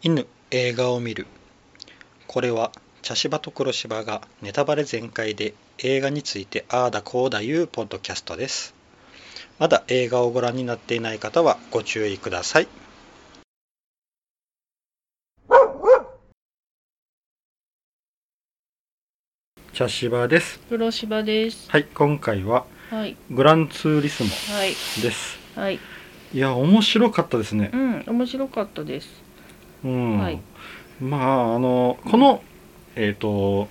犬映画を見るこれは茶芝と黒芝がネタバレ全開で映画についてああだこうだいうポッドキャストですまだ映画をご覧になっていない方はご注意ください茶芝です黒芝です。はい今回ははい。グランツーリスモはい。ですはい。いや面白かったですねうん、面白かったです。うん、はいまああのこのえっ、と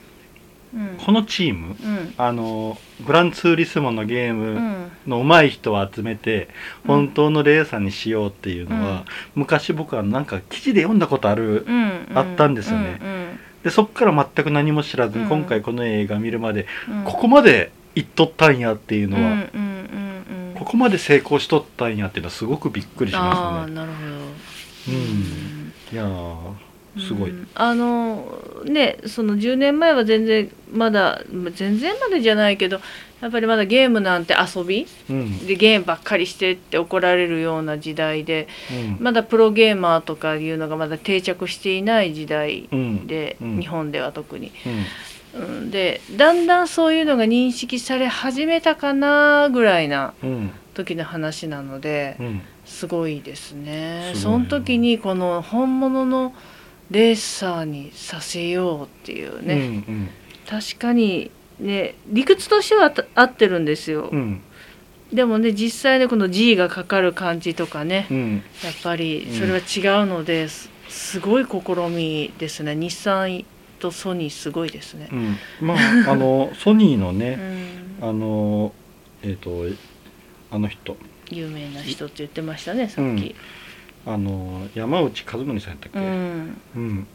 うん。このチームうん。あのグランツーリスモのゲーうムん。の上手い人を集めてうん本当のレーサーにしようっていうのは、昔僕はなんか記事で読んだことある、うん。あったんですよねうん。でそっから全く何も知らずに、うん今回この映画見るまで、うん。ここまでいっとったんやっていうのは。ここまで成功しとったんやっていうのはすごくびっくりしましたね。なるほど。うんいやーすごい。うん。あのねその10年前は全然まだ全然までじゃないけどやっぱりまだゲームなんて遊びうん。でゲームばっかりしてって怒られるような時代でうん。まだプロゲーマーとかいうのがまだ定着していない時代うん。で、うん。日本では特に。うん。うん、でだんだんそういうのが認識され始めたかなぐらいなうん。時の話なのでうんすごいですね。その時にこの本物のレーサーにさせようっていうね、うん確かにね理屈としてはた合ってるんですよ、うん。でもね実際ねこの G がかかる感じとかねうん。やっぱりそれは違うので、すすごい試みですね。日産とソニーすごいですね。う。ん。まああのソニーのうね、ん。あのえっ、とあの人有名な人って言ってましたねさっき。あの山内和則さんやったっけ、ううん。ん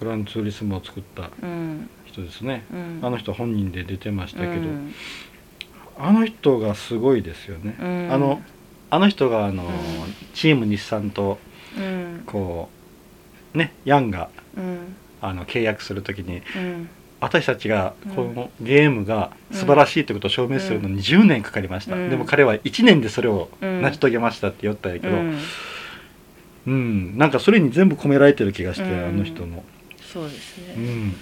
グランツーリスモを作ったうん。人ですね、うん。あの人本人で出てましたけど、うん。あの人がすごいですよね、うん。あのあの人があの、ん。チーム日産とうん。こうねヤンがうん。あの契約するときにうん私たちがうんこのゲームが素晴らしいということを証明するのに10年かかりました、うんでも彼は1年でそれをうん成し遂げましたって言ったんやけど、うんうん、なんかそれに全部込められてる気がして、うんあの人の。そうですね。うん。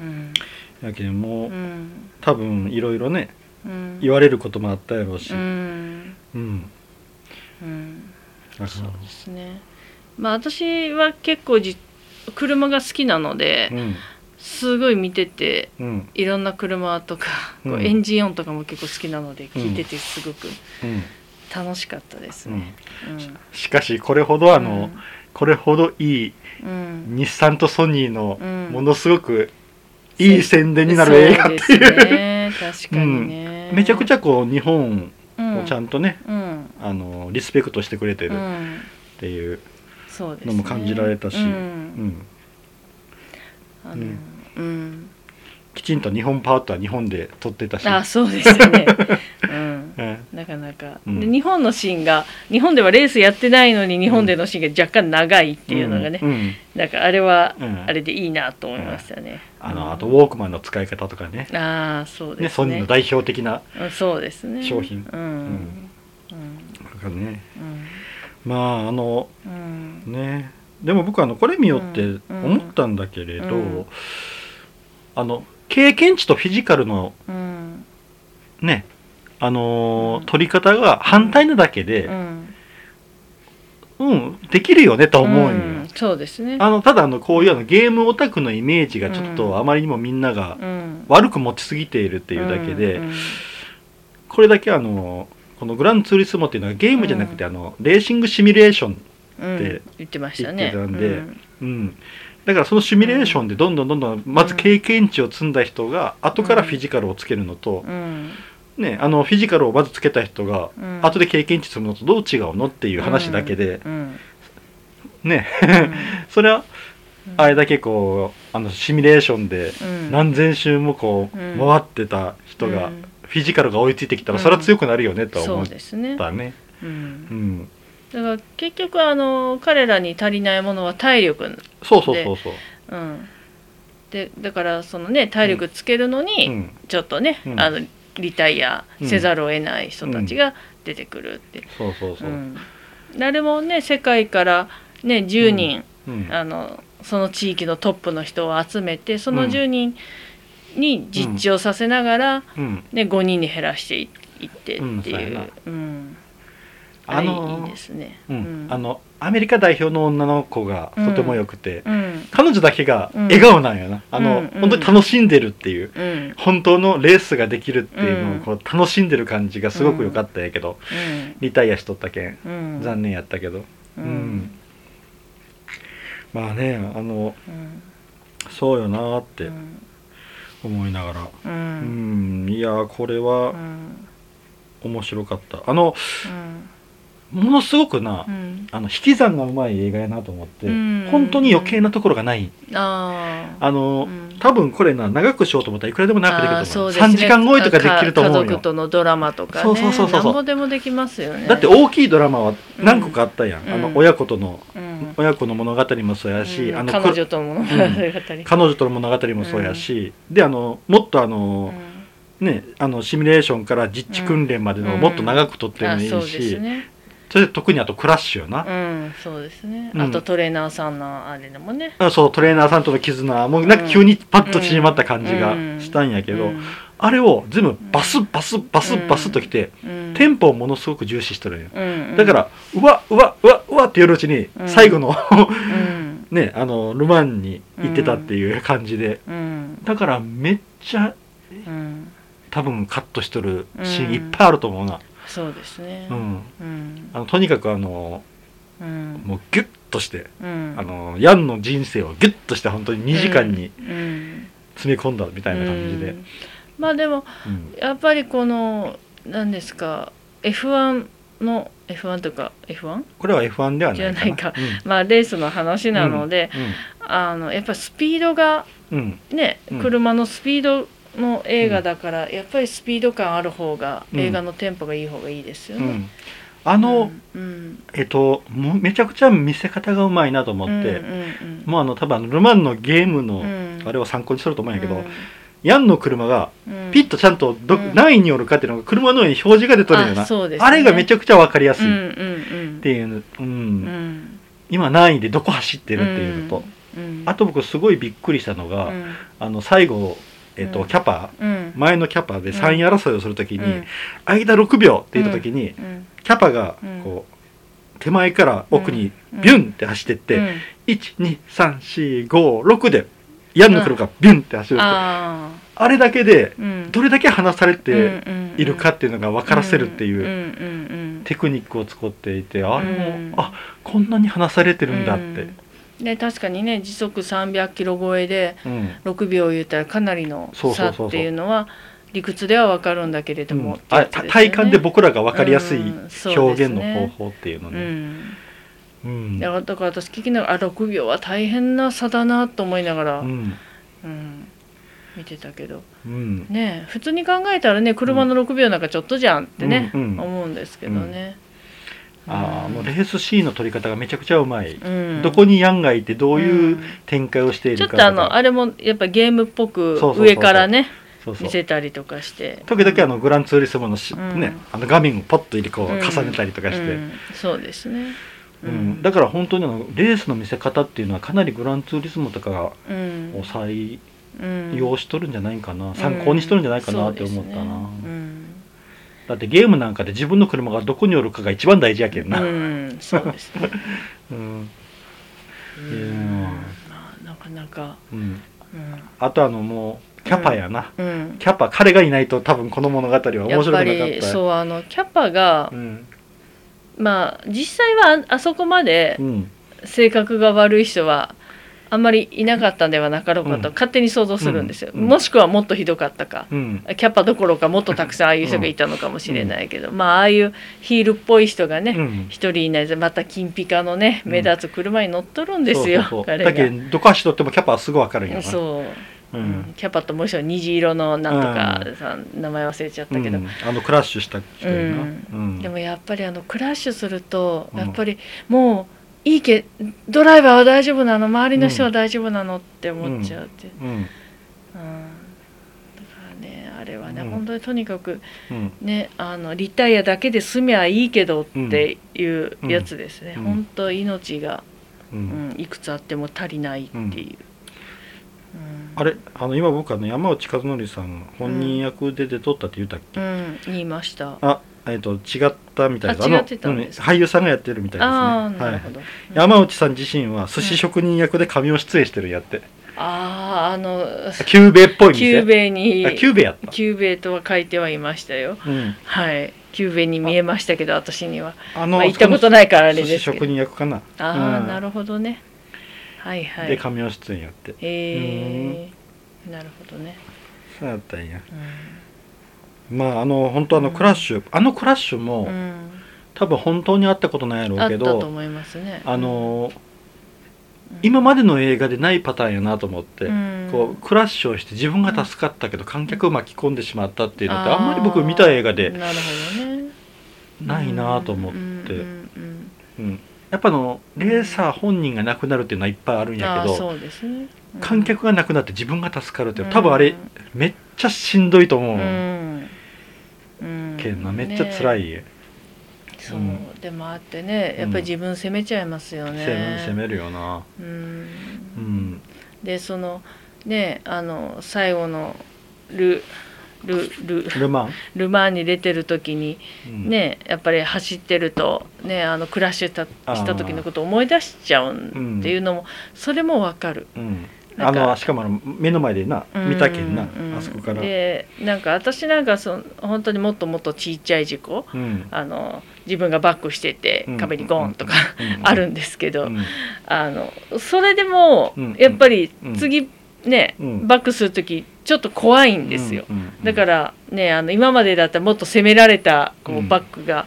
うんやけどもう、うん多分いろいろねうん言われることもあったやろうし。ううん。んうんだかそうですね。まあ私は結構じ車が好きなのでら。うん。すごい見ててうん。いろんな車とかこううんエンジン音とかも結構好きなので聞いててすごくうん。楽しかったです。うん。ね。しかしこれほどあの、これほどいい日産とソニーのうん。ものすごくいい宣伝になる映画っていう。そうね確かにね。めちゃくちゃこう日本うん。をちゃんとね、うん。あのリスペクトしてくれてるっうん。ていうのも感じられたし、ううんん。あのうんうん。きちんと日本パートは日本で撮ってたし、あそうですよね、うん、うんなかなか、うん。で日本のシーンが日本ではレースやってないのに日本でのシーンが若干長いっていうのがね、うんうん。なんかあれはうんあれでいいなと思いましたね、あのうん。あとウォークマンの使い方とかね。ああそうですね。ねソニーの代表的なうんそうですね。商品。うん。うん。まああのうん。ね。でも僕あのこれ見よってうん。思ったんだけれど、うんあの経験値とフィジカルのうん。ねあのーうん。取り方が反対なだけうで、ん。うん、できるよねと思うんよ、んそうですね。あのただあのこういうあのゲームオタクのイメージがちょっうん。とあまりにもみんながうん。悪く持ちすぎているっていうだけで、うん。これだけあのこのグランツーリスモっていうのはゲームじゃなくて、あのレーシングシミュレーション、うん。って言ってましたね。言ってたんでうん。うん、だからそのシミュレーションでどんどんどんどんまず経験値を積んだ人が後からフィジカルをつけるのと、うん。ね、あのフィジカルをまずつけた人がうん。後で経験値積むのとどう違うのっていう話だけで、うん。ね。うん。それはうんあれだけこうあのシミュレーションでうん。何千周もこううん。回ってた人がうん。フィジカルが追いついてきたらうんそれは強くなるよねとはそ思ったね。う、うん。ん、だから結局あの彼らに足りないものは体力、そうそうそうそう。うん、でだからそのね体力つけるのに、うん。ちょっとね、うん。あのリタイアせざるを得ない人たちが出てくるって、そうそうそう。う。ん。誰もね世界からね10人うん。あのその地域のトップの人を集めてその10人に実地をさせながら、うん。ね、5人に減らしていいってっていう、うんあのいいですね。うん。あのアメリカ代表の女の子がとても良くて、うん。彼女だけが笑顔なんよな、あの、うん本当に楽しんでるっていううん。本当のレースができるっていうのうん。をこう楽しんでる感じがすごく良かったんやけど、リタイアしとったけんうん。うん残念やったけど、ううん。んまあねあのうん。そうよなーってうん。思いながら。ううん。んいやーこれうはん。面白かった。あのうんものすごくな、うん。あの引き算がうまい映画やなと思って、うん。本当に余計なところがない。あー。あの、うん。多分これな長くしようと思ったらいくらでも長くできると思うそうね。3時間超えとかできると思うよ。か家族とのドラマとかねそうそうそうそう。でもできますよね。だって大きいドラマは何個かあったやん、うん。あの親子との、うん。親子の物語もそうやし、うん。あの彼女とも物語。彼女との物語もそうやし、であのもっとあの、ねあのシミュレーションから実地訓練までのうん。もっと長く撮ってもいいし、あそうですねそれで特にあとクラッシュよな、うんそうですね。うん。あとトレーナーさんのあれでもね。あそうトレーナーさんとの絆もうなんか急にパッと縮まった感じがしたんやけど、うん。あれを全部バスバスバスバスときて、うんテンポをものすごく重視してるんよ、うんだからうわうわうわうわってやるうちにうん最後のうんねあのルマンに行ってたっていう感じで、うんだからめっちゃうん多分カットしとるシーうんンいっぱいあると思うな、そうですね。うん。うん。あのとにかくあのうん。もうギュッとして、うん。あのヤンの人生をギュッとして本当に2時間にうん。詰め込んだみたいな感じで。う、ん。まあでもうん。やっぱりこの何ですか F1 の F1 というか F1? これは F1 ではないじゃないか。まあレースの話なので、うあのやっぱりスピードがね、うん。車のスピードの映画だから、やっぱりスピード感ある方が、うん。映画のテンポがいい方がいいですよね。うん。あの、うんえっとめちゃくちゃ見せ方がうまいなと思って、もうあの多分ルマンのゲームのうん。あれを参考にすると思うんやけど、うん。ヤンの車がうん。ピッとちゃんとど、うん。何位におるかっていうのが車の上に表示が出とるんよな。あそうですね。あれがめちゃくちゃ分かりやすうんいっうん。ていう、うん。うん。今何位でどこ走ってるっていうのと、うん。あと僕すごいびっくりしたのが、うん。あの最後、えっとうんキャパうん。前のキャパで3位争いをするときに、うん。間6秒って言ったときに、うん。キャパがうん。こう手前から奥にうん。ビュンって走ってって、うん。12345でヤンの車がビュンって走るって、ああれだけでどれだけ離されてうんいるかっていうのが分からせるっていう、テクニックを使っていてあれも、うん。あこんなに離されてるんだって、うんね、確かにね時速300キロ超えでうん。6秒言ったらかなりの差っていうのは理屈では分かるんだけれども、うん。体感で僕らが分かりやすい表現の方法っていうのうね。ん、うん。だからだから私聞きながらあ6秒は大変な差だなと思いながら、ううん。ん見てたけど。うん。ね普通に考えたらね車の6秒なんかちょっとじゃんってね、うんうん。思うんですけどね。あーもうレースシーンの撮り方がめちゃくちゃうまい、うん。どこにヤンがいてどういううん。展開をしていちょっるかとか。とあのあれもやっぱゲームっぽく上からね見せたりとかして。時々あのグランツーリスモのし、うん。ねあの画面をポッと入れこううん。重ねたりとかして、うん。そうですね。うん。だから本当にあのレースの見せ方っていうのはかなりグランツーリスモとかを採うん。用しとるんじゃないかな、参考にしとるんじゃないかなって思ったな、うんだってゲームなんかで自分の車がどこにおるかが一番大事やけんな、うん、そうですね。うん。うん。まあなかなか、うん。あとあのもうキャパやな、うん、うん。キャパ彼がいないと多分この物語は面や白くなかっぱったりそうあのキャパが、うん。まあ実際はああそこまでうん。性格が悪い人はあんまりいなかったんではなかろうかとうん。勝手に想像するんですよ、うん。もしくはもっとひどかったか。うん。キャパどころかもっとたくさんああいう人がいたのかもしれないけど、まあああいうヒールっぽい人がね、うん。一人いないでまた金ピカのね目立つ車に乗っとるんですよ、彼だけが。どどこ走っとってもキャパはすぐ分かるんやなそう、ううん。ん、キャパともう一人虹色のなんとかさ、名前忘れちゃったけど、うん。あのクラッシュした人うん。うん。でもやっぱりあのクラッシュするとうん。やっぱりもういいけドライバーは大丈夫なの？周りの人は大丈夫なの？って思っちゃうって、うん。うん。だからねあれはね、うん。本当にとにかくうん。ねあのリタイアだけで済みゃいいけどっていうやつですね、うん。本当命がううんんいくつあっても足りないっていう、うん。あれあの今僕あの山内一典さん本人役で出とったって言ったっけ、うん言いました。あえっ、と違ったみたいですあの俳優さんがやってるみたいですね。はい。山内さん自身は寿司職人役でカメオ出演してるんやって、あああのキューベイっぽい店。キューベイにあキューベイやった。キューベイとは書いてはいましたよ。うん。はい。キューベイに見えましたけど私には。あの、まあ行ったことないからあれですけど。職人役かな。ああ、うん。なるほどね。はいはい。で神尾出演やって。えー、なるほどね、そうやったんや。うまああの本当あのうん。クラッシュ、あのクラッシュも、多分本当にあったことないやろうけどと思いますね。あのうん。今までの映画でないパターンやなと思って、うん。こうクラッシュをして自分が助かったけど観客を巻き込んでしまったっていうのってあんまり僕見た映画でないなと思って、うんやっぱあのレーサー本人が亡くなるっていうのはいっぱいあるんうん。やけどね、うん。観客が亡くなって自分が助かるって多分あれめっちゃしんどいと思う、うんうんけんなめっちゃ辛ねい、そう、うん。でもあってねやっぱり自分責めちゃいますよね、攻め攻めるよな。うん。うん。でそのねあの最後のルルルルマン、ルマンに出てる時にうん。ねやっぱり走ってるとねあのクラッシュしたした時のことを思い出しちゃうんっていうのもそれもわかる。うん、あのしかもあの目の前でな見たけんな、うんあそこから、でなんか私なんかその本当にもっともっとちっちゃい事故うん。あの自分がバックしててうん。壁にゴーンとかうん。あるんですけど、うん。あのそれでもうん。やっぱりうん。次ね、うん。バックする時ちょっと怖いんですよ。うん。うん。だからねあの今までだったらもっと攻められたこううん。バックが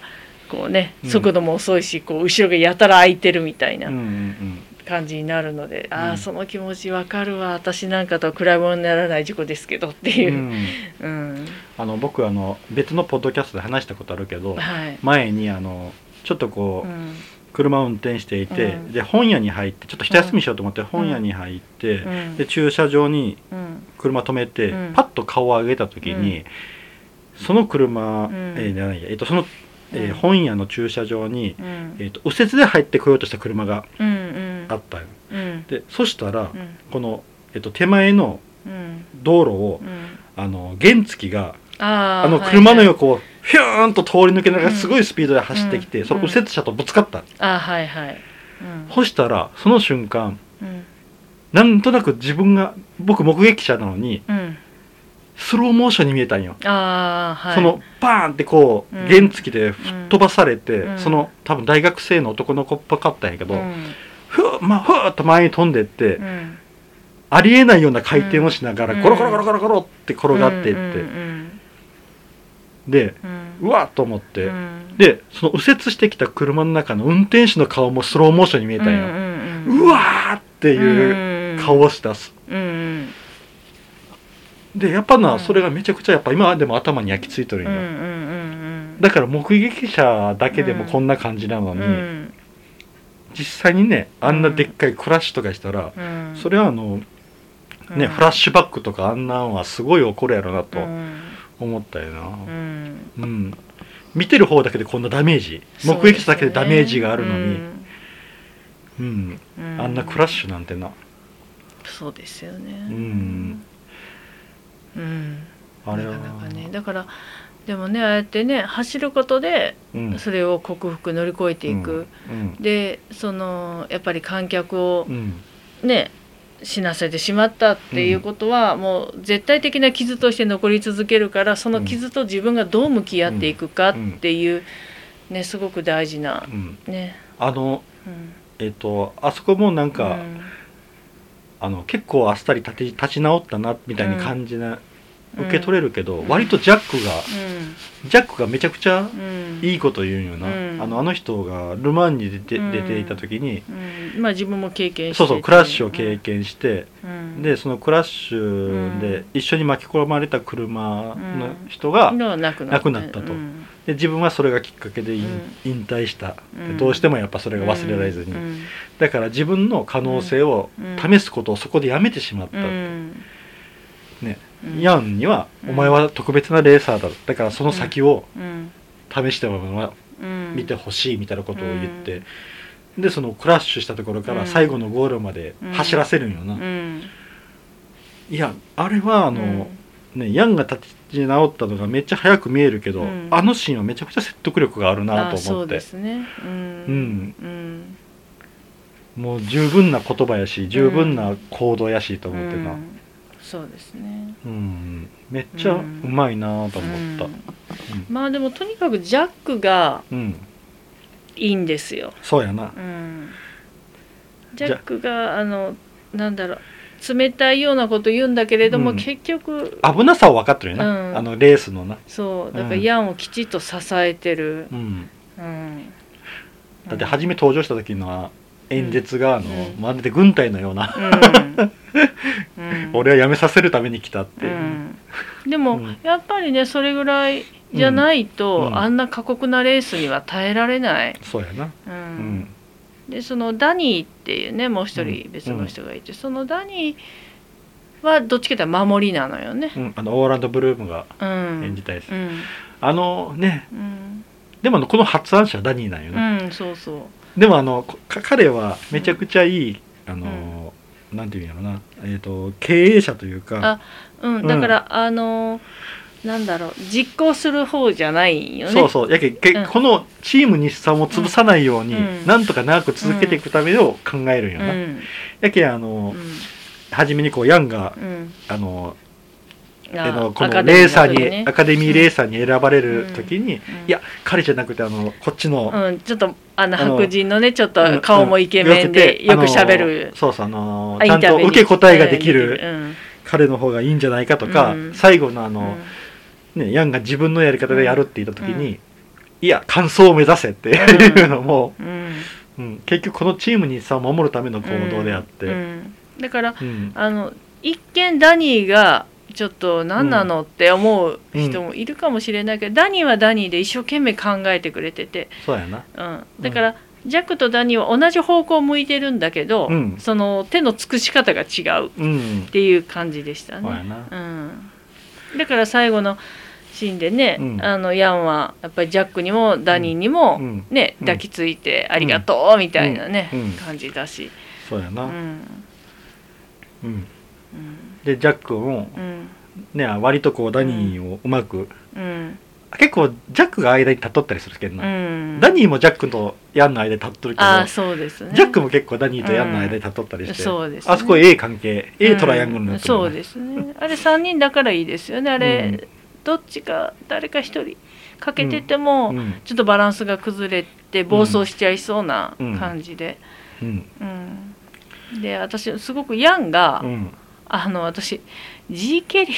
こうねうん。速度も遅いしこう後ろがやたら空いてるみたいうんうなん感じになるので、あうん。あその気持ちわかるわ私なんかとは比べ物にならない事故ですけどってういう、ん。うん。あの僕あの別のポッドキャストで話したことあるけどはい、前にあのちょっとこう、うん。車を運転していて、うん。で本屋に入ってちょっと一休みしようと思って本屋に入って、うん。で駐車場にうん。車止めて、うん。パッと顔を上げた時に、その車、ん。えーじゃないやえっとその、えーうん。本屋の駐車場に、うん。えー、と右折で入ってこようとした車がうんうんあったよ。うん。でそしたら、うん。この、えっと手前のうん。道路を、うん。あの原付があのはい車の横をヒューンと通り抜けながらすごいスピードで走ってきて、うん。その右折車とぶつかった、あはいはい。うん。そしたらその瞬間うん。なんとなく自分が僕目撃者なのにうん。スローモーションに見えたんよ、はい。そのバーンってこう、うん。原付で吹っ飛ばされて、うん。その多分大学生の男の子っぽかったんやけど、うんふーまあ、ふーっと前に飛んでって、うん。ありえないような回転をしながら、うん。ゴロゴロゴロゴロゴロって転がっていって、うん。でうん。うわっと思って、うん。でその右折してきた車の中の運転手の顔もスローモーションに見えたんよ、うんうんうわーっていう顔をしたす、うんうん。でやっぱな、うん。それがめちゃくちゃやっぱ今でも頭に焼き付いてるんよ、うんうんうん。だから目撃者だけでもこんな感じなのに、うん実際にねあんなでっかいクラッシュとかしたら、うん。それはあのね、うん。フラッシュバックとかあんなんはすごい起こるやろなとうん。思ったよな。うん。うん、見てる方だけでこんなダメージ目撃者だけでダメージがあるのに。う,、ん。うん。あんなクラッシュなんてな。そうですよね。うん。うん。あれは。なかなかね。だからでもねああやってね走ることでうん。それを克服乗り越えていく、うん。でそのやっぱり観客をうん。ね死なせてしまったっていうことは、もう絶対的な傷として残り続けるからその傷と自分がどう向き合っていくかっていう、ねすごく大事なうん。ね。あのうん。えっ、とあそこもなんか、うん。あの結構あっさり立て立ち直ったなみたいに感じな、うん受け取れるけど、うん。割とジャックがジャックがめちゃくちゃうん。いいこと言うんよな、うん。あのあの人がル・マンに出て,、うん。出ていた時にうん。まあ自分も経験して。そうそうクラッシュを経験して、うん。でそのクラッシュで一緒に巻き込まれた車の人が、のなくなった亡くなったと。うん。で自分はそれがきっかけで引,、退した、どうしてもやっぱそれが忘れられずに、うん。だから自分の可能性をうん。試すことをそこでやめてしまった、うん。ね。うんヤンには、うん。お前は特別なレーサーだだからその先をうん。試してもらうん。見てほしいみたいなことを言って、でそのクラッシュしたところから最後のゴールまで走らせるんよな、うん。いやあれはあの、うん。ねヤンが立ち直ったのがめっちゃ早く見えるけど、うん。あのシーンはめちゃくちゃ説得力があるなと思って。うん。もう十分な言葉やし十分な行動やしと思ってな、うんそうですね。うんめっちゃうまいなと思った、うん。まあでもとにかくジャックがうん。いいんですよ、そうやな。うん、ジャックがあのなんだろう。冷たいようなこと言うんだけれども、うん。結局危なさは分かってるよな、うん。あのレースのな、そう。だからうんヤンをきちっと支えてる、うん、うん、だって初め登場した時の演説があの、うん。まるで軍隊のような、うん。うん。俺は辞めさせるために来たって、う。ん、でも、うん。やっぱりねそれぐらいじゃないと、うん。あんな過酷なレースには耐えられない、そうやな、ううん。んでそのダニーっていうねもう一うん。人別の人がいて、そのダニーはどっちかというと守りなのよね。うん、あのオーランド・ブルームがうん、演じたやつ、うん。あのねうん。でもこの発案者はダニーなんよね、うん、そうそうでもあのか彼はめちゃくちゃいい、あのなんていうんやろな、えー、と経営者というか。あうん、だから、あのなんだろう。実行する方じゃないよね。そうそう。やけけ、うん。このチーム日産を潰さないように、うん。なんとか長く続けていくためを考えるんよな、うん。やけあの、うん。初めにこうヤンがうん。あのああのこのレーサーに、ねアカデミーレーサーに選ばれる時に、うん。いや彼じゃなくてあのこっちの、うん、ちょっとあの白人のねちょっうん。と顔もイケメンでうん。よくしゃべる。そうそうあのあちゃんと受け答えができるうん。彼の方がいいんじゃないかとか、うん。最後のあの、うん。ね、ヤンが自分のやり方でやるって言った時に、いや完走を目指せっていうのも、うん。うん。結局このチームにさ守るための行動であって、だからうん。あの一見ダニーがちょっと何なのって思う人もいるかもしれないけど、ダニーはダニーで一生懸命考えてくれてて、そうやな、うん、だから、ジャックとダニーは同じ方向を向いてるんだけど、うん。その手の尽くし方が違うっうん、ていう感じでしたね。そうやな、うん、だから最後のシーンでね、うん。あのヤンはやっぱりジャックにもダニーにも、うん。ねうん。抱きついてありがとうみたいなね、うん。感じだし、そうやな、ううんん。うんでジャックも、うん。ね、割とこうダニーをうまく、うん。結構ジャックが間に立っとったりするけどうな、ん、ダニーもジャックとヤンの間に立っとるけどああそうですね。ジャックも結構ダニーとヤンの間に立っとったりして、そうですね。あそこ A 関係 A トライアングルになってそうですね。あれ3人だからいいですよね。あれ、うん。どっちか誰か一人かけてても、うん。ちょっとバランスが崩れて暴走しちゃいそうなうん。感じで、うん。うん。で私すごくヤンが、うんあの私 G・ ケリ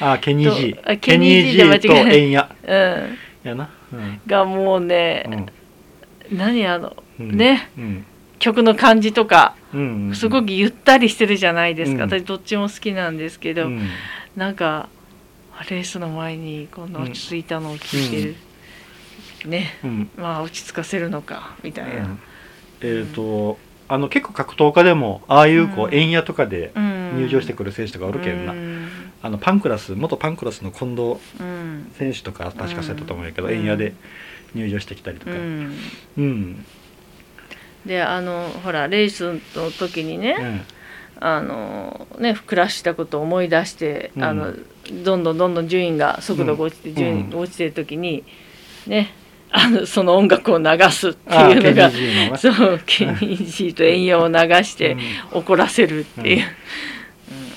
あケニー G とあケニー G で間違えとエンヤ。ー、うん、やな、うん。がもうね、うん。何あのうん。ね。うん。曲の感じとかうんすごくゆったりしてるじゃないですか、うん。私どっちも好きなんですけど、うん。なんかレースの前にこんな落ち着いたのを聞いてる、ね。うん。まあ落ち着かせるのかみたいな、えっ、とあの結構格闘家でもああいうこううん。エンヤとかでうん入場してくる選手とかおるけんな、うん。あのパンクラス元パンクラスの近藤うん。選手とか確かそうやったと思うんやけど、うん。エンヤで入場してきたりとか、うん。うん。であのほらレースの時にね、あのねクラッシュしたことを思い出して、うん。あのどんどんどんどん順位が速度が落ちて、ん順位うん。が落ちてる時にねあのその音楽を流すっていうのがそうケニー G と遠洋を流して怒らせるっていう、うんうん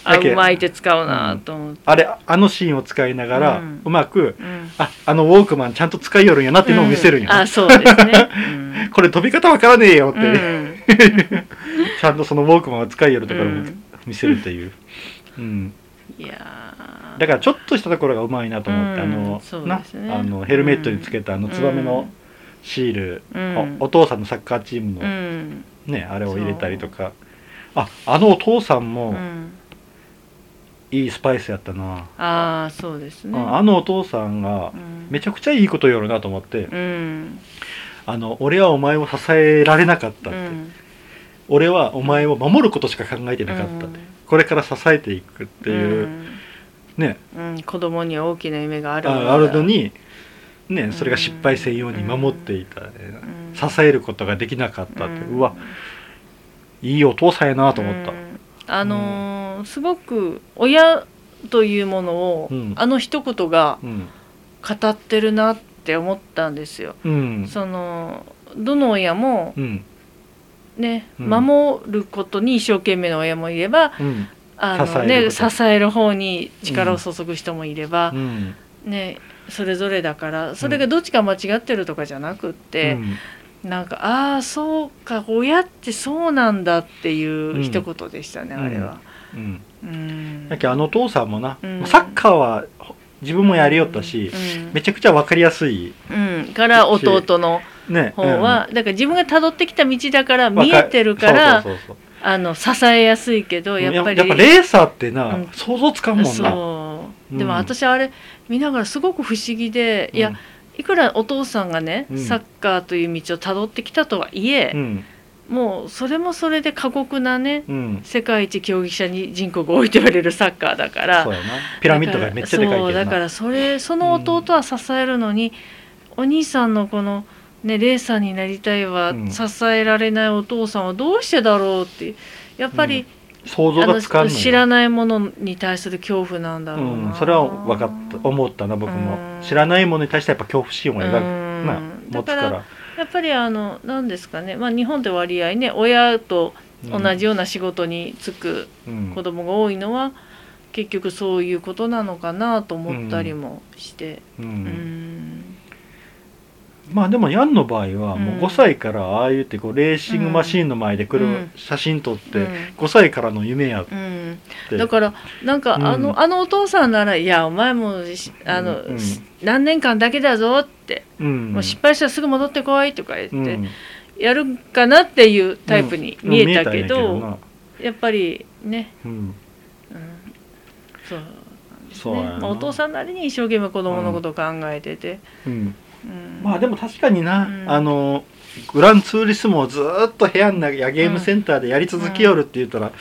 あうまい手使うなと思って、あれあのシーンを使いながら、ううんまくうん。ああのウォークマンちゃんと使いよるんやなっていうのを見せるんや。な、うん。あそうですね、うん。これ飛び方わからねえよって、う。ん。ちゃんとそのウォークマンを使いよるところもうん。見せるっていう、うん、いやー。だからちょっとしたところがうまいなと思って、うん。あのそうなですね。あのヘルメットにつけたあのツバメのシール、うん。おお父さんのサッカーチームうの、ん。ねあれを入れたりとか。ああのお父さんもうんいいスパイスやったな、ああそうですね。ああのお父さんがうん。めちゃくちゃいいこと言うなと思って、うん。あの俺はお前を支えられなかったって、うん。俺はお前を守ることしか考えてなかったって、これから支えていくっていう、ねうん。うん子供には大きな夢があるああるのにねそれが失敗せんように守っていた、ねうん。支えることができなかったって、ううんわいいお父さんやなと思った、うん。あのーすごく親というものを、うん。あの一言がうん。語ってるなって思ったんですよ。うん。そのどの親もうん。ね、うん。守ることに一生懸命な親もいればうん。あの、支えるね、支える方に力を注ぐ人もいればう、ん。ね、それぞれだからそれがどっちか間違ってるとかじゃなくって、なんかああそうか親ってそうなんだっていう一言でしたね、うんあれは。うんうん。だけどあのお父さんもな、うん。サッカーは自分もやりよったし、うん。めちゃくちゃ分かりやすいうん、から弟のね方は、だから自分が辿ってきた道だからうん見えてるからあの支えやすいけどやっぱり。やっぱレーサーってな、うん。想像つかんもんな。でもうん。私あれ見ながらすごく不思議で、いやいくらお父さんがね、うん。サッカーという道をたどってきたとはいえう、んもうそれもそれで過酷なねうん。世界一競技者に人口が多いと言われるサッカーだから。ピラミッドがめっちゃでかいそうだからそれその弟は支えるのに、お兄さんのこの、ね、レーサーになりたいはうん。支えられないお父さんはどうしてだろうって。やっぱり、想像がつかん知らないものに対する恐怖なんだろうな、うん、それは分かった思ったな僕も、うん。知らないものに対してやっぱ恐怖心を描く、うん。な持つからやっぱりあの何ですかね、まあ、日本って割合ね親と同じような仕事に就くうん子供が多いのは、結局そういうことなのかなと思ったりもして。うん。うんまあでもヤンの場合はもううん5歳からああ言ってこうレーシングマシーンの前で来るうん。写真撮ってうん。5歳からの夢やっうん、て、だからなんかうん。あの,、あのお父さんなら「いやお前もしあの、うん。何年間だけだぞ」って、うん。もう失敗したらすぐ戻ってこい」とか言って、うん。やるかなっていうタイプにうん。見えたけど,、ん。やっぱりね、うん。うん、そうなんですそうまあ、お父さんなりに一生懸命子供のことを考えてて、うん。うんまあでも確かにな、うん。あのグランツーリスモをずーっと部屋の中やゲームセンターでやり続けよるって言ったら、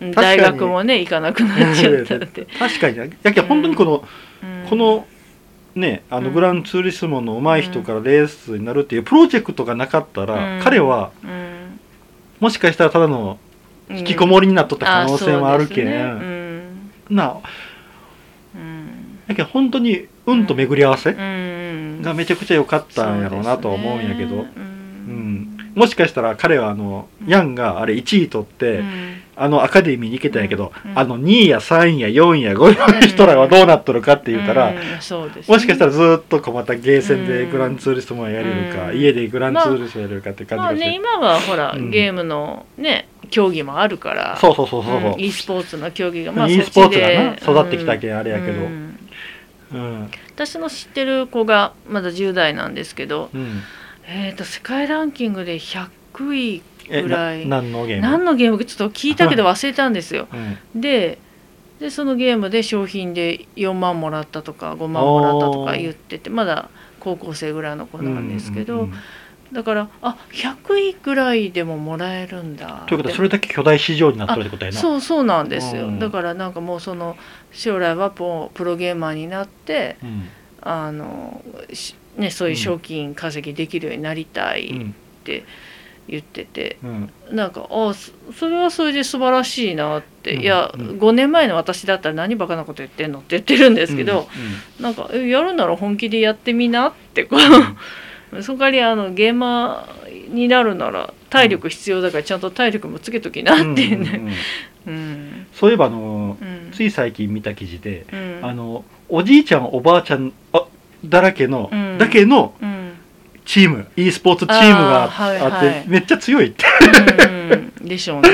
うん、大学もね行かなくなっちゃったって、確かに。なやけん本当にこの、うん。このねあのうん。グランツーリスモの上手い人からレースになるっていうプロジェクトがなかったら、うん。彼はうん。もしかしたらただのうん引きこもりになっとった可能性もあるけん、ね。なうん。うん。やけん本当に運と巡り合わせ？うんがめちゃくちゃ良かったんやろうなとは思うんやけど、ね。うん。もしかしたら彼はあのヤンがあれ1位取って、うん。あのアカデミーに行けたんやけど、うん。あの2位や3位や4位や5位の人らはどうなっとるかって言ったら、うん。そうですね。もしかしたらずーっとこうまたゲーセンでうんグランツーリスモやれるか、うん。家でグランツーリスモやれるかって感じまあがして、ね今はほら、うん。ゲームのね競技もあるから。そうそうそうそうそう、うん。e スポーツの競技がまあ e スポーツがで。な育ってきたけんあれやけど。うん。うん私の知ってる子がまだ10代なんですけど、うん。えー、と世界ランキングで100位えぐらい。な何のゲーム？何のゲーム？かちょっと聞いたけど忘れたんですよ。うん。ででそのゲームで商品で4万もらったとか5万もらったとか言っててまだ高校生ぐらいの子なんですけど、うんうんうんだからあ100位ぐらいでももらえるんだ。ということはそれだけ巨大市場になっとるってことやな。そうそうなんですよ、うん。だからなんかもうその将来はププロゲーマーになってうん。あの、しね、そういう賞金稼ぎできるようになりたいって言ってて、うん。なんかあそそれはそれで素晴らしいなって、うん。いや、うん。5年前の私だったら何バカなこと言ってんのって言ってるんですけど、うん。なんかえやるなら本気でやってみなってこうその代わりあのゲーマーになるなら体力必要だからちゃんと体力もつけときなっていうね。うんうんうんうん。そういえばあのうん。つい最近見た記事で、うん。あのおじいちゃんおばあちゃんあだらけの、うん。だけのうん。チーム e スポーツチームがああーはいって、はいめっちゃ強いって、うん。でしょうね。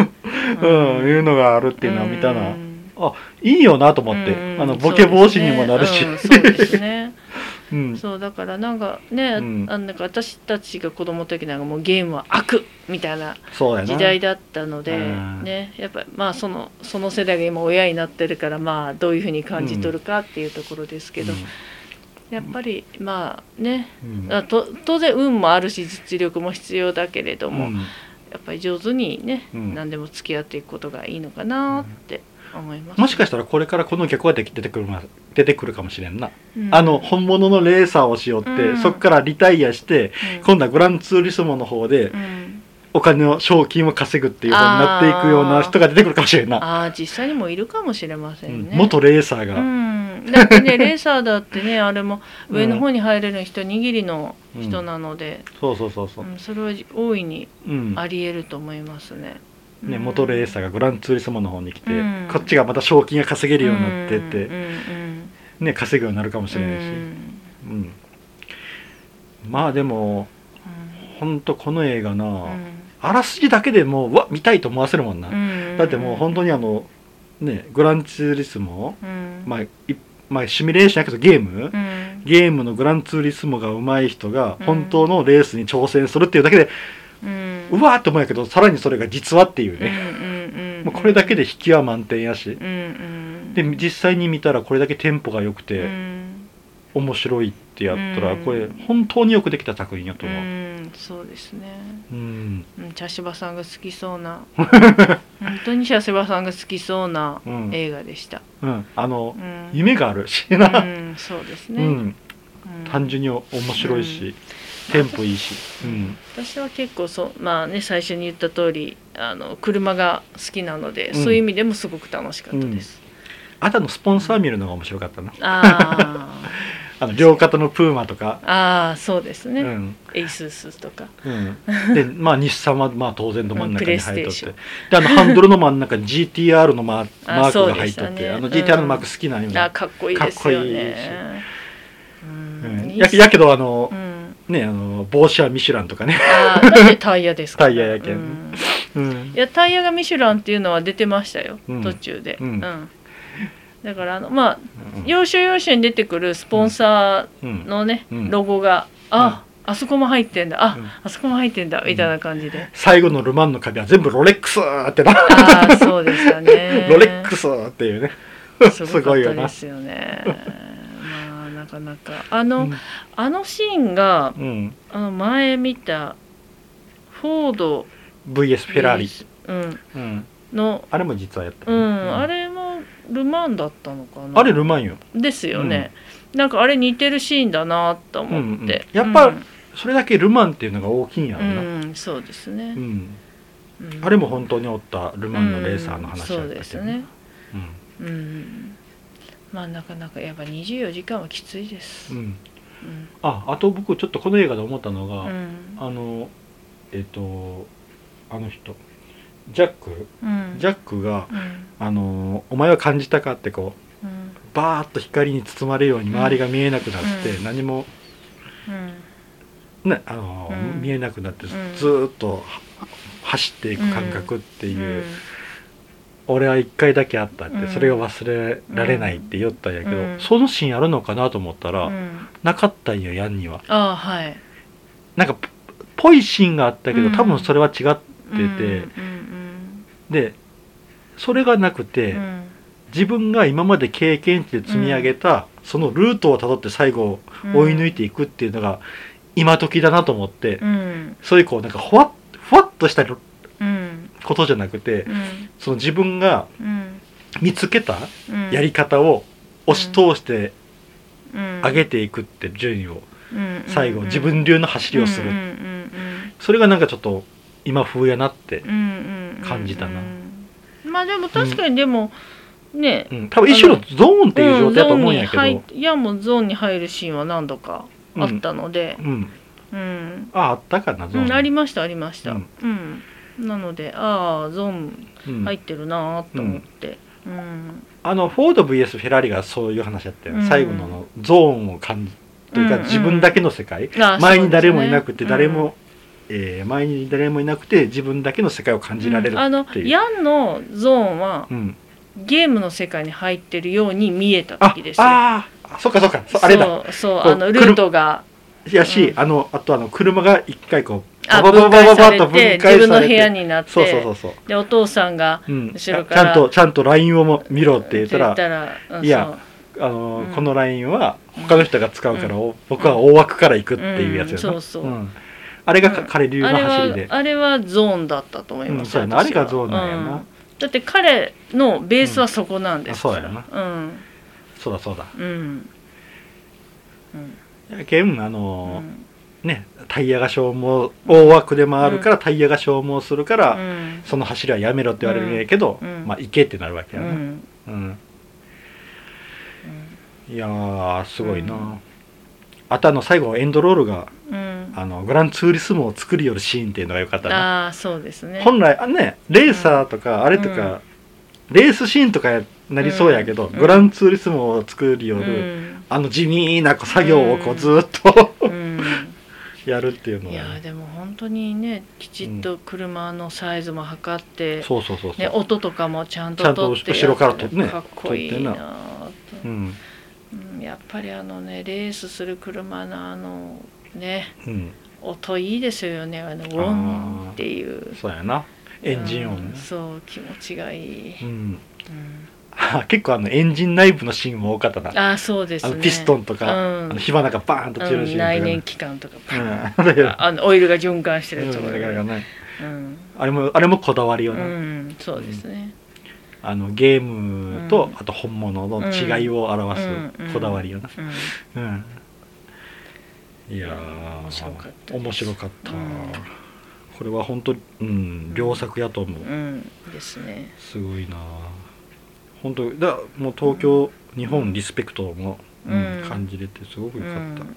うんいうのがあるっていうのは見たな、うん。あいいよなと思って、うんあのボケ防止にもなるし、そうですね。ううん。んそうだからなんかね、うん。あなんか私たちが子供の時なんかもうゲームは悪みたいな時代だったので、うん。ねやっぱりまあそのその世代が今親になってるからまあどういうふうに感じ取るかっていうところですけど、やっぱりまあねうん。と当然運もあるし実力も必要だけれども、うん。やっぱり上手にね、うん。何でも付き合っていくことがいいのかなって、思います。もしかしたらこれからこの逆が出てくるま出てくるかもしれんな、うん。あの本物のレーサーをしようって、うん。そこからリタイアしてうん。今度はグランツーリスモの方でうん。お金を賞金を稼ぐっていう方になっていくような人が出てくるかもしれんな、ああ実際にもいるかもしれませうん。んね、元レーサーが、うん、だってねレーサーだってね あれも上の方に入れる人握りの人なので、そうそうそうそう。うん。それは大いにうん。ありえると思いますね。ね、うん。元レーサーがグランツーリスモの方に来て、うん。こっちがまた賞金が稼げるようになってって、うんうんね、稼ぐようになるかもしれうんないし、うん。まあでもほんとこの映画な、うん。あらすじだけでもううわ見たいと思わせるもんな、うん。だってもう本当にあのねグランツーリスモ、うん。まあいまあ、シミュレーションやけどゲーム、うん。ゲームのグランツーリスモが上手い人がうん。本当のレースに挑戦するっていうだけで、うんうわーって思うんやけどさらにそれが実話っていうね、うんうんうんもうこれだけで引きは満点やし、うんうん。で実際に見たらこれだけテンポが良くうてん。面白いってやったらうん。これ本当によくできた作品やとう思う。んそうですね。うん。うん茶芝さんが好きそうな。本当に茶芝さんが好きそうなうん。映画でした。うん、あのうん。夢があるしうな、んそうですね。単純に面白いし、テンポいいし、うん、私は結構そうまあね最初に言った通りあの車が好きなので、うん。そういう意味でもすごく楽しかったです。あとのスポンサー見るのが面白かったな。あ あの両肩のプーマとか、あああそうですね、うん。 ASUS とか。うん、でまあ日産はまあ当然ど真ん中に入っとっうんであのハンドルの真ん中に GTR のママークが入っとって、ね。あの GTR のマーク好きなんよね、あかっこいいですよかっこいいし。ね。ううん。んややけどあのう、ん、ねあの帽子はミシュランとかね、あーだってタイヤですから。タイヤやけん。うん。うん。いやタイヤがミシュランっていうのは出てましたよ、うん。途中で、うん。だからあのまあ要所要所に出てくるスポンサうんーのね、うん。ロゴがあ、あそこも入ってんだあ、うん。あそこも入ってんだみたいな感じで、最後のルマンの壁は全部ロレックスってなああそうでしたね。ロレックスっていうね。す すごいすよねかなか。あの、うん。あのシーンがうん、あの前見たフォード VS フェラーリ、うん、うん、のあれも実はやったうよね、ん、あれもルマンだったのかな。あれルマンよ。ですよね、なんかあれ似てるシーンだなと思って、うんうんやっぱそれだけルマンっていうのが大きいんやろな、うん、うんそうですね、うん。うん。あれも本当におったルマンのレーサーの話だったけど、うんそうですね。うん。うんまあなかなかやっぱ24時間はきついです。うん。うん。ああと僕ちょっとこの映画で思ったのが、うん。あのえっ、とあの人ジャック。うん。ジャックがうん「あのお前は感じたか?」ってこううん。バーッと光に包まれるように周りが見えなくなって、うん。何も、うん。ねあのうん。見えなくなってん。ずーっとは走っていく感覚っていう、うん俺は一回だけあったって、うん。それが忘れられないって言ったんやけど、うん。そのシーンあるのかなと思ったら、うん。なかったんよヤンには。ああはい。なんかぽぽいシーンがあったけどうん。多分それは違ってて、うんでそれがなくて、うん。自分が今まで経験値で積み上げた、そのルートをたどって最後うん。追い抜いていくっていうのが今時だなと思って、うん。そういうこうなんかふわっふわっとしたうんことじゃなくて、うん。その自分がうん。見つけたうん。やり方を押し通してうん。上げていくって順位をうん最後自分流の走りをする、うんうんそれがなんかちょっと今風やなってうんうんうんうん。感じたな。うんまあでも確かにでもね。うん、多分一種のゾーンっていう状態だと思うんやけど、ゾーンに入いやもうゾーンに入るシーンは何度かあったので。うん、うん。うん、ああったかなゾーン、うんありましたありました。ううんん、なのでああゾーンうん入ってるなと思って。うん。あのフォード VS フェラーリがそういう話だったよね、うん。最後のあのゾーンを感じというか、うんうん。自分だけの世界、あ前に誰もいなくて誰も、えー前に誰もいなくて自分だけの世界を感じられるう。ん。あのっていう、ヤンのゾーンはうん。ゲームの世界に入ってるように見えたあ時ですよ。あーそっかそっか。そあれだ。そうそうあのルートが。やし、うん。あのあとあの車が一回こうあ分解されて自分の部屋になってそうそうそうそう、でお父さんがうん、後ろからちゃんとちゃんと LINE をも見ろって言ったらうんいやあのーうんこの LINE は他の人が使うから、お僕は大枠から行くっていうやつやな、うんそうそうんあれがか彼流の走りで、はあれはゾーンだったと思いうんます、そうやなあれがゾーンなんやな、だって彼のベースはそこなんですそうやうんそうだそうだうんうんやけんあうのんねタイヤが消耗大枠で回るからタイヤが消耗するから、うん。その走りはやめろって言われるんやけど、うん。まあ行けってなるわけうやな、うん。ん。いやーすごいな、あとあの最後エンドロールがうん。あのグランツーリスモを作りよるシーンっていうのが良かったな。ああそうですね。本来あねレーサーとかあれとか、レースシーンとかなりそうやけど、うん。グランツーリスモを作りようる、ん。あの地味な作業をこうずーっと、うんやるっていうのいは、やでも本当にねきちっと車のサイズも測って、そうそうそうそう、ね、音とかもちゃんとちゃんと後ろから撮ってね。かっこいいな撮とうん。うんやっぱりあのねレースする車のあのねうん。音いいですよね。あのウォンっていう。そうやな。エンジン音ね。うん、そう気持ちがいい、うん、うん。あ 結構あのエンジン内部のシーンも多かったな。ああそうですね。あのピストンとか、うん。あの火花がバーンと散るシーンとか、うん内燃機関とか。うんあのオイルが循環してうんるところだからね。うん、あれもあれもこだわりような、ん、そうですね、あのゲームと、うん。あと本物の違いを表すうん。こだわりよな、うん。うん。いやー面白かったかった。うん。これは本当うん良作やと思う、うん。ですね。すごいな本当だもう東京、日本リスペクトの、うん。うん感じれてすごくう良かったん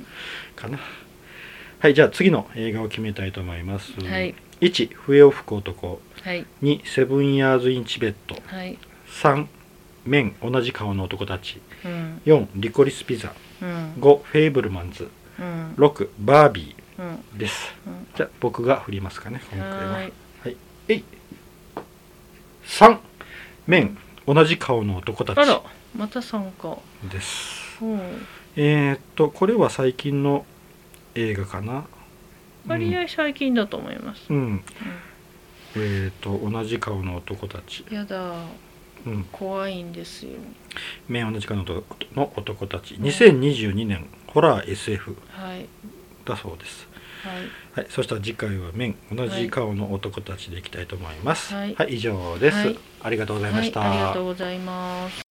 かな、はいじゃあ次の映画を決めたいと思います、はい。1笛を吹く男。はい。2セブンヤーズ・イン・チベット。はい。3面同じ顔の男たち。うん。4リコリス・ピザ。うん。5フェイブルマンズ。うん。6バービうん。ーです。うん。じゃあ僕が振りますかね今回は。はーい。はい。えい。3面同じ顔の男たあらちまた参加です。う。んえー、っとこれは最近の映画かな。割合最近だと思います。うん、うん。えー、っと同じ顔の男たち。やだ。うん。怖いんですよ。面同じ顔の男の男たち。2022年ホラー SF はい。だそうですはい。はい、そしたら次回は面同じ顔の男たちでいきたいと思います。はい以上です、はい。ありがとうございました。はいありがとうございます